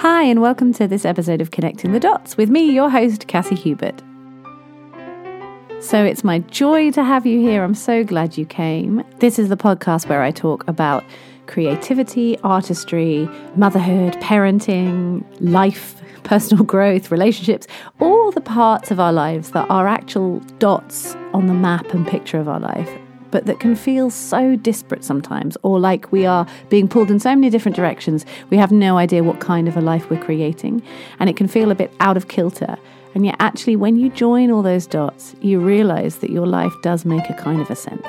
Hi, and welcome to this episode of Connecting the Dots with me, your host, Cassie Hubert. So it's my joy to have you here. I'm so glad you came. This is the podcast where I talk about creativity, artistry, motherhood, parenting, life, personal growth, relationships, all the parts of our lives that are actual dots on the map and picture of our life but that can feel so disparate sometimes, or like we are being pulled in so many different directions, we have no idea what kind of a life we're creating. And it can feel a bit out of kilter. And yet, actually, when you join all those dots, you realize that your life does make a kind of a sense.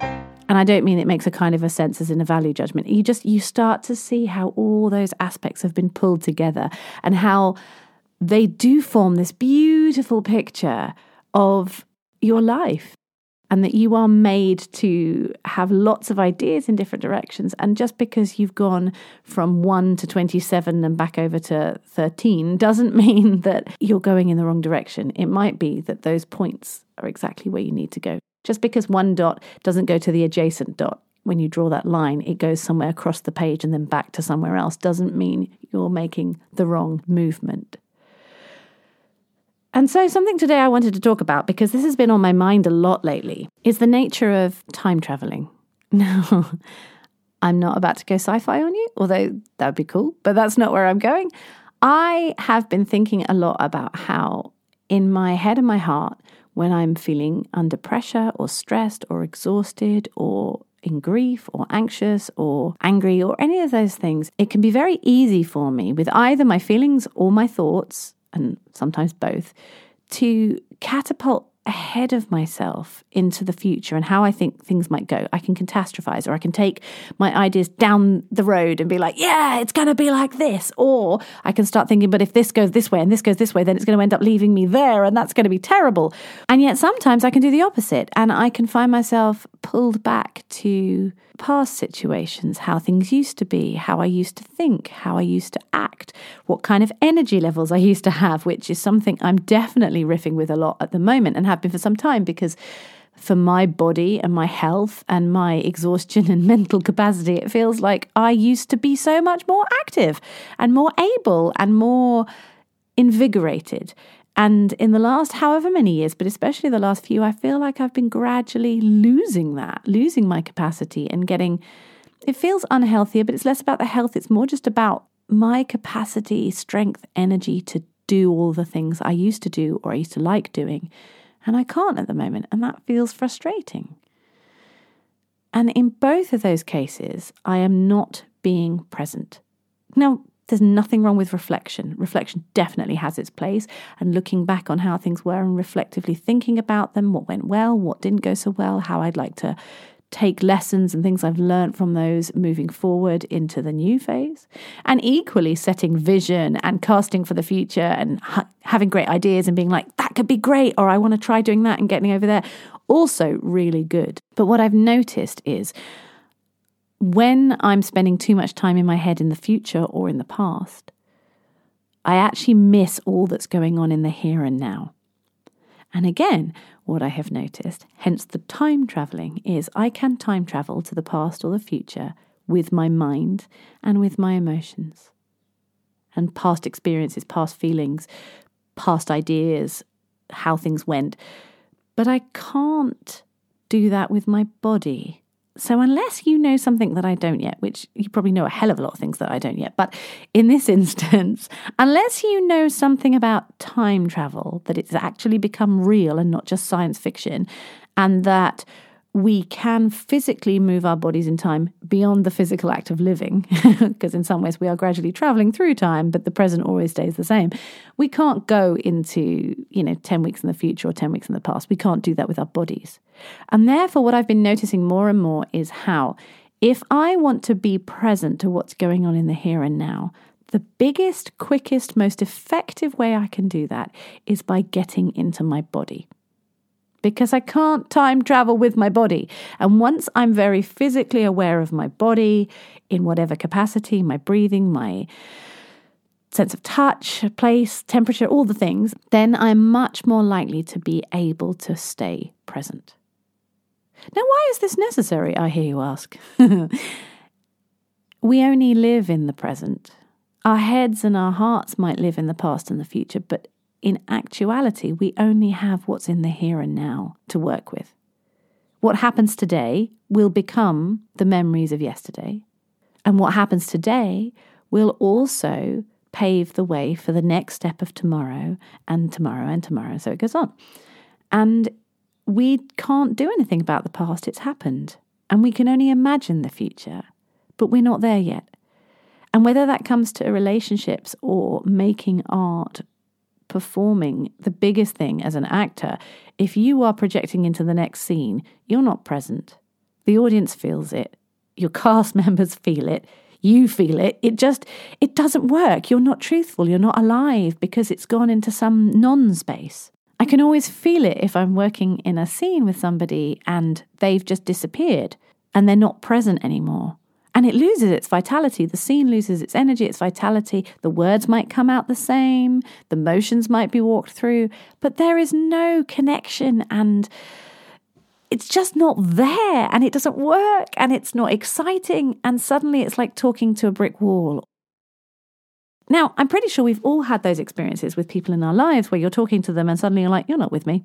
And I don't mean it makes a kind of a sense as in a value judgment. You just you start to see how all those aspects have been pulled together and how they do form this beautiful picture of your life and that you are made to have lots of ideas in different directions. And just because you've gone from 1 to 27 and back over to 13 doesn't mean that you're going in the wrong direction. It might be that those points are exactly where you need to go. Just because one dot doesn't go to the adjacent dot, when you draw that line, it goes somewhere across the page and then back to somewhere else, doesn't mean you're making the wrong movement. And so, something today I wanted to talk about, because this has been on my mind a lot lately, is the nature of time traveling. Now, I'm not about to go sci fi on you, although that would be cool, but that's not where I'm going. I have been thinking a lot about how, in my head and my heart, when I'm feeling under pressure or stressed or exhausted or in grief or anxious or angry or any of those things, it can be very easy for me with either my feelings or my thoughts and sometimes both, to catapult ahead of myself into the future and how I think things might go. I can catastrophize or I can take my ideas down the road and be like, yeah, it's going to be like this. Or I can start thinking, but if this goes this way and this goes this way, then it's going to end up leaving me there and that's going to be terrible. And yet sometimes I can do the opposite and I can find myself pulled back to past situations, how things used to be, how I used to think, how I used to act, what kind of energy levels I used to have, which is something I'm definitely riffing with a lot at the moment and have been for some time because for my body and my health and my exhaustion and mental capacity, it feels like I used to be so much more active and more able and more invigorated. And in the last however many years, but especially the last few, I feel like I've been gradually losing that, losing my capacity and getting, it feels unhealthier, but it's less about the health. It's more just about my capacity, strength, energy to do all the things I used to do or I used to like doing. And I can't at the moment. And that feels frustrating. And in both of those cases, I am not being present. Now, there's nothing wrong with reflection. Reflection definitely has its place, and looking back on how things were and reflectively thinking about them, what went well, what didn't go so well, how I'd like to take lessons and things I've learned from those moving forward into the new phase. And equally, setting vision and casting for the future and ha- having great ideas and being like, that could be great, or I want to try doing that and getting over there. Also, really good. But what I've noticed is when I'm spending too much time in my head in the future or in the past, I actually miss all that's going on in the here and now. And again, what I have noticed, hence the time traveling, is I can time travel to the past or the future with my mind and with my emotions. And past experiences, past feelings, past ideas, how things went. But I can't do that with my body so, unless you know something that I don't yet, which you probably know a hell of a lot of things that I don't yet, but in this instance, unless you know something about time travel, that it's actually become real and not just science fiction, and that we can physically move our bodies in time beyond the physical act of living, because in some ways we are gradually traveling through time, but the present always stays the same. We can't go into, you know, 10 weeks in the future or 10 weeks in the past. We can't do that with our bodies. And therefore, what I've been noticing more and more is how, if I want to be present to what's going on in the here and now, the biggest, quickest, most effective way I can do that is by getting into my body because I can't time travel with my body. And once I'm very physically aware of my body in whatever capacity, my breathing, my sense of touch, place, temperature, all the things, then I'm much more likely to be able to stay present. Now, why is this necessary? I hear you ask. we only live in the present. Our heads and our hearts might live in the past and the future, but in actuality, we only have what's in the here and now to work with. What happens today will become the memories of yesterday. And what happens today will also pave the way for the next step of tomorrow and tomorrow and tomorrow. So it goes on. And we can't do anything about the past, it's happened. And we can only imagine the future, but we're not there yet. And whether that comes to relationships or making art, performing, the biggest thing as an actor, if you are projecting into the next scene, you're not present. The audience feels it, your cast members feel it, you feel it. It just, it doesn't work. You're not truthful, you're not alive because it's gone into some non space. I can always feel it if I'm working in a scene with somebody and they've just disappeared and they're not present anymore. And it loses its vitality. The scene loses its energy, its vitality. The words might come out the same, the motions might be walked through, but there is no connection and it's just not there and it doesn't work and it's not exciting. And suddenly it's like talking to a brick wall. Now, I'm pretty sure we've all had those experiences with people in our lives where you're talking to them and suddenly you're like, you're not with me.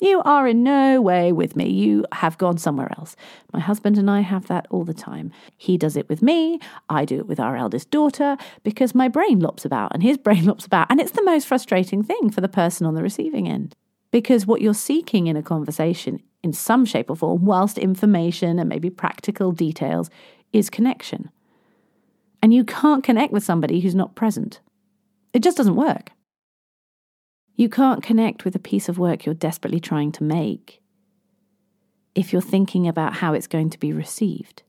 You are in no way with me. You have gone somewhere else. My husband and I have that all the time. He does it with me. I do it with our eldest daughter because my brain lops about and his brain lops about. And it's the most frustrating thing for the person on the receiving end. Because what you're seeking in a conversation, in some shape or form, whilst information and maybe practical details, is connection. And you can't connect with somebody who's not present. It just doesn't work. You can't connect with a piece of work you're desperately trying to make if you're thinking about how it's going to be received,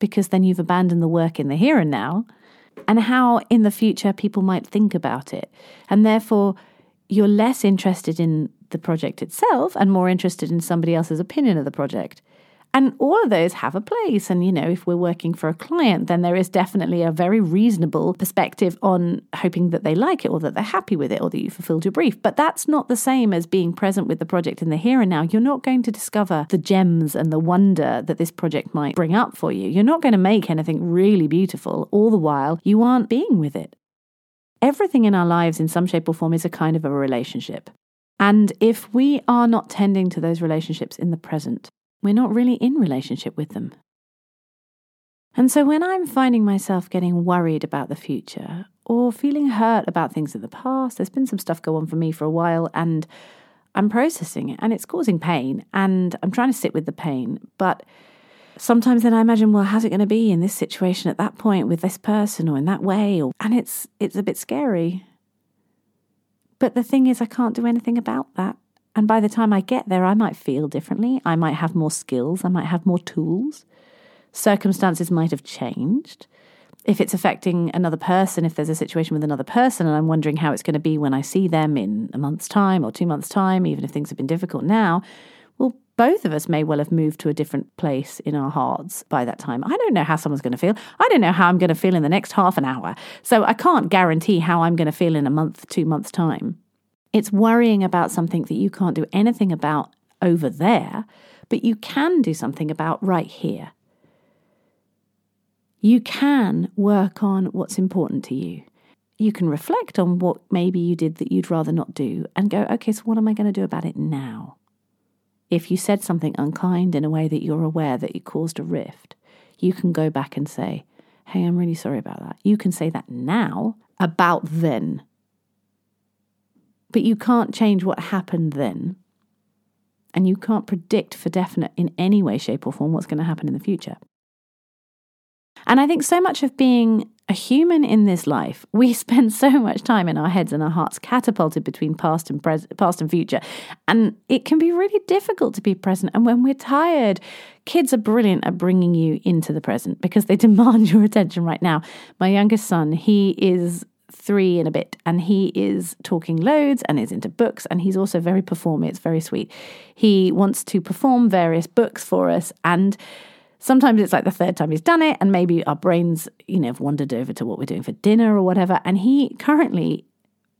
because then you've abandoned the work in the here and now and how in the future people might think about it. And therefore, you're less interested in the project itself and more interested in somebody else's opinion of the project. And all of those have a place. And, you know, if we're working for a client, then there is definitely a very reasonable perspective on hoping that they like it or that they're happy with it or that you fulfilled your brief. But that's not the same as being present with the project in the here and now. You're not going to discover the gems and the wonder that this project might bring up for you. You're not going to make anything really beautiful all the while you aren't being with it. Everything in our lives, in some shape or form, is a kind of a relationship. And if we are not tending to those relationships in the present, we're not really in relationship with them. And so when I'm finding myself getting worried about the future or feeling hurt about things in the past, there's been some stuff go on for me for a while and I'm processing it and it's causing pain and I'm trying to sit with the pain. But sometimes then I imagine, well, how's it going to be in this situation at that point with this person or in that way? Or, and it's it's a bit scary. But the thing is I can't do anything about that. And by the time I get there, I might feel differently. I might have more skills. I might have more tools. Circumstances might have changed. If it's affecting another person, if there's a situation with another person, and I'm wondering how it's going to be when I see them in a month's time or two months' time, even if things have been difficult now, well, both of us may well have moved to a different place in our hearts by that time. I don't know how someone's going to feel. I don't know how I'm going to feel in the next half an hour. So I can't guarantee how I'm going to feel in a month, two months' time. It's worrying about something that you can't do anything about over there, but you can do something about right here. You can work on what's important to you. You can reflect on what maybe you did that you'd rather not do and go, okay, so what am I going to do about it now? If you said something unkind in a way that you're aware that it caused a rift, you can go back and say, hey, I'm really sorry about that. You can say that now about then. But you can't change what happened then. And you can't predict for definite in any way, shape, or form what's going to happen in the future. And I think so much of being a human in this life, we spend so much time in our heads and our hearts catapulted between past and pres- past and future. And it can be really difficult to be present. And when we're tired, kids are brilliant at bringing you into the present because they demand your attention right now. My youngest son, he is three in a bit, and he is talking loads and is into books, and he's also very performy. It's very sweet. He wants to perform various books for us, and sometimes it's like the third time he's done it, and maybe our brains, you know, have wandered over to what we're doing for dinner or whatever, and he currently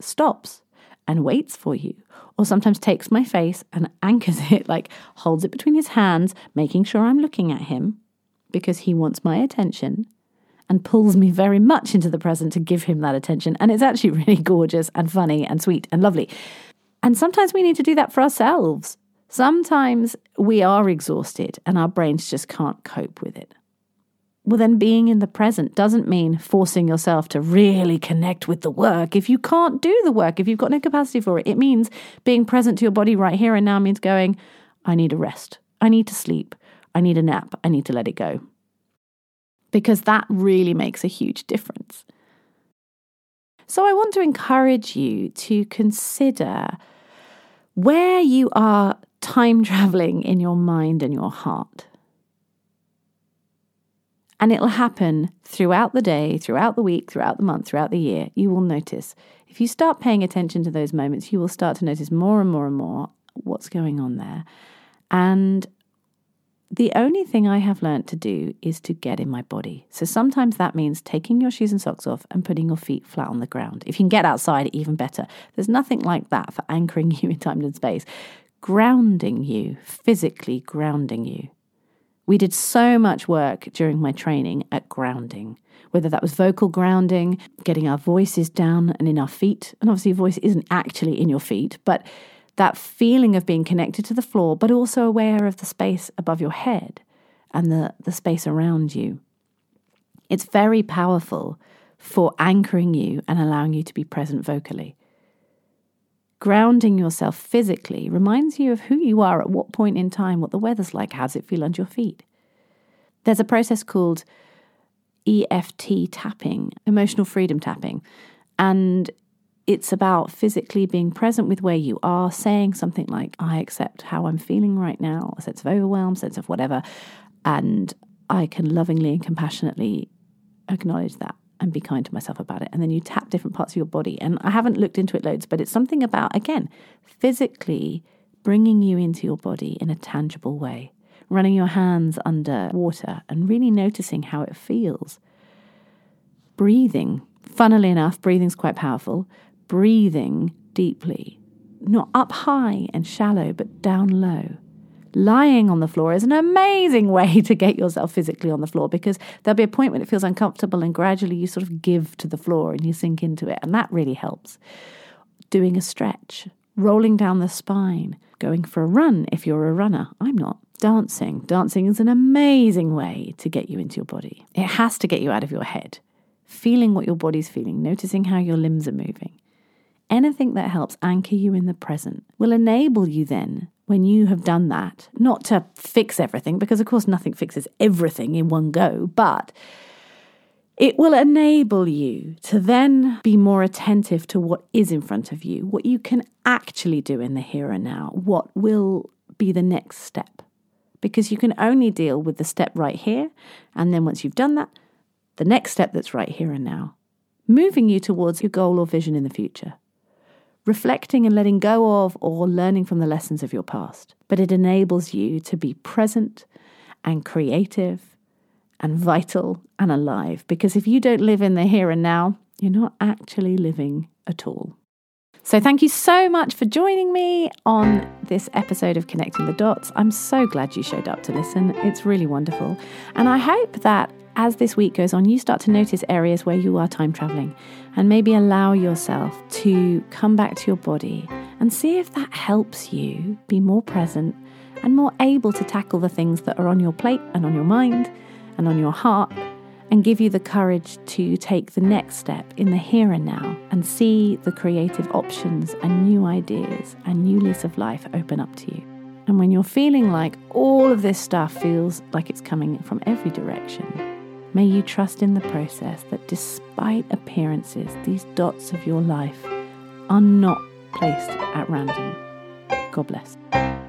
stops and waits for you. Or sometimes takes my face and anchors it, like holds it between his hands, making sure I'm looking at him because he wants my attention and pulls me very much into the present to give him that attention. And it's actually really gorgeous and funny and sweet and lovely. And sometimes we need to do that for ourselves. Sometimes we are exhausted and our brains just can't cope with it. Well, then being in the present doesn't mean forcing yourself to really connect with the work. If you can't do the work, if you've got no capacity for it, it means being present to your body right here and now means going, I need a rest. I need to sleep. I need a nap. I need to let it go. Because that really makes a huge difference. So I want to encourage you to consider where you are time traveling in your mind and your heart. And it'll happen throughout the day, throughout the week, throughout the month, throughout the year. You will notice. If you start paying attention to those moments, you will start to notice more and more and more what's going on there. And the only thing I have learned to do is to get in my body. So sometimes that means taking your shoes and socks off and putting your feet flat on the ground. If you can get outside, even better. There's nothing like that for anchoring you in time and space. Grounding you, physically grounding you. We did so much work during my training at grounding, whether that was vocal grounding, getting our voices down and in our feet. And obviously, voice isn't actually in your feet, but that feeling of being connected to the floor, but also aware of the space above your head and the, the space around you. It's very powerful for anchoring you and allowing you to be present vocally. Grounding yourself physically reminds you of who you are at what point in time, what the weather's like, how does it feel under your feet. There's a process called EFT tapping, emotional freedom tapping, and it's about physically being present with where you are, saying something like, I accept how I'm feeling right now, a sense of overwhelm, sense of whatever, and I can lovingly and compassionately acknowledge that and be kind to myself about it. And then you tap different parts of your body. And I haven't looked into it loads, but it's something about, again, physically bringing you into your body in a tangible way, running your hands under water and really noticing how it feels. Breathing. Funnily enough, breathing's quite powerful. Breathing deeply, not up high and shallow, but down low lying on the floor is an amazing way to get yourself physically on the floor because there'll be a point when it feels uncomfortable and gradually you sort of give to the floor and you sink into it. And that really helps. Doing a stretch, rolling down the spine, going for a run if you're a runner. I'm not. Dancing. Dancing is an amazing way to get you into your body. It has to get you out of your head. Feeling what your body's feeling, noticing how your limbs are moving. Anything that helps anchor you in the present will enable you then when you have done that, not to fix everything, because of course nothing fixes everything in one go, but it will enable you to then be more attentive to what is in front of you, what you can actually do in the here and now, what will be the next step. Because you can only deal with the step right here, and then once you've done that, the next step that's right here and now, moving you towards your goal or vision in the future reflecting and letting go of or learning from the lessons of your past. But it enables you to be present and creative and vital and alive. Because if you don't live in the here and now, you're not actually living at all. So, thank you so much for joining me on this episode of Connecting the Dots. I'm so glad you showed up to listen. It's really wonderful. And I hope that as this week goes on, you start to notice areas where you are time traveling and maybe allow yourself to come back to your body and see if that helps you be more present and more able to tackle the things that are on your plate and on your mind and on your heart and give you the courage to take the next step in the here and now and see the creative options and new ideas and new lease of life open up to you. And when you're feeling like all of this stuff feels like it's coming from every direction, May you trust in the process that despite appearances, these dots of your life are not placed at random. God bless.